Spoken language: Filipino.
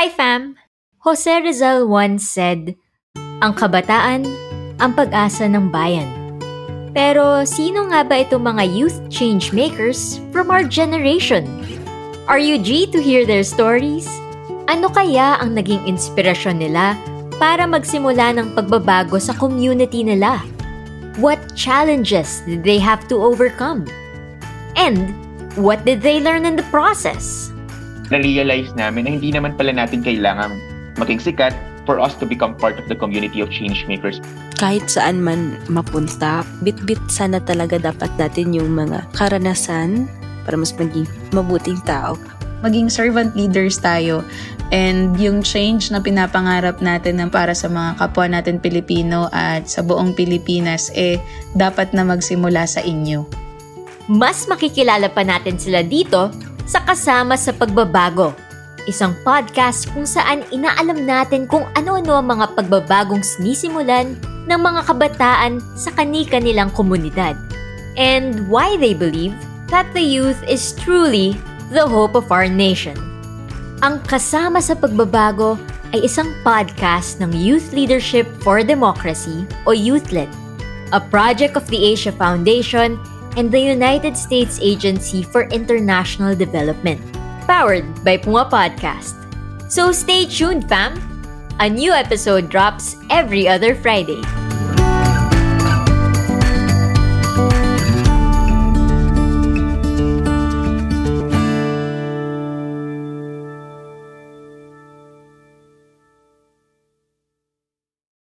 Hi fam! Jose Rizal once said, Ang kabataan, ang pag-asa ng bayan. Pero sino nga ba itong mga youth change makers from our generation? Are you G to hear their stories? Ano kaya ang naging inspirasyon nila para magsimula ng pagbabago sa community nila? What challenges did they have to overcome? And what did they learn in the process? Na-realize namin na hindi naman pala natin kailangan maging sikat for us to become part of the community of change makers. Kahit saan man mapunta, bit-bit sana talaga dapat natin yung mga karanasan para mas maging mabuting tao. Maging servant leaders tayo and yung change na pinapangarap natin ng para sa mga kapwa natin Pilipino at sa buong Pilipinas eh dapat na magsimula sa inyo. Mas makikilala pa natin sila dito sa Kasama sa Pagbabago, isang podcast kung saan inaalam natin kung ano-ano ang mga pagbabagong sinisimulan ng mga kabataan sa kani-kanilang komunidad and why they believe that the youth is truly the hope of our nation. Ang Kasama sa Pagbabago ay isang podcast ng Youth Leadership for Democracy o YouthLED, a project of the Asia Foundation and the United States Agency for International Development, powered by Puma Podcast. So stay tuned, fam! A new episode drops every other Friday.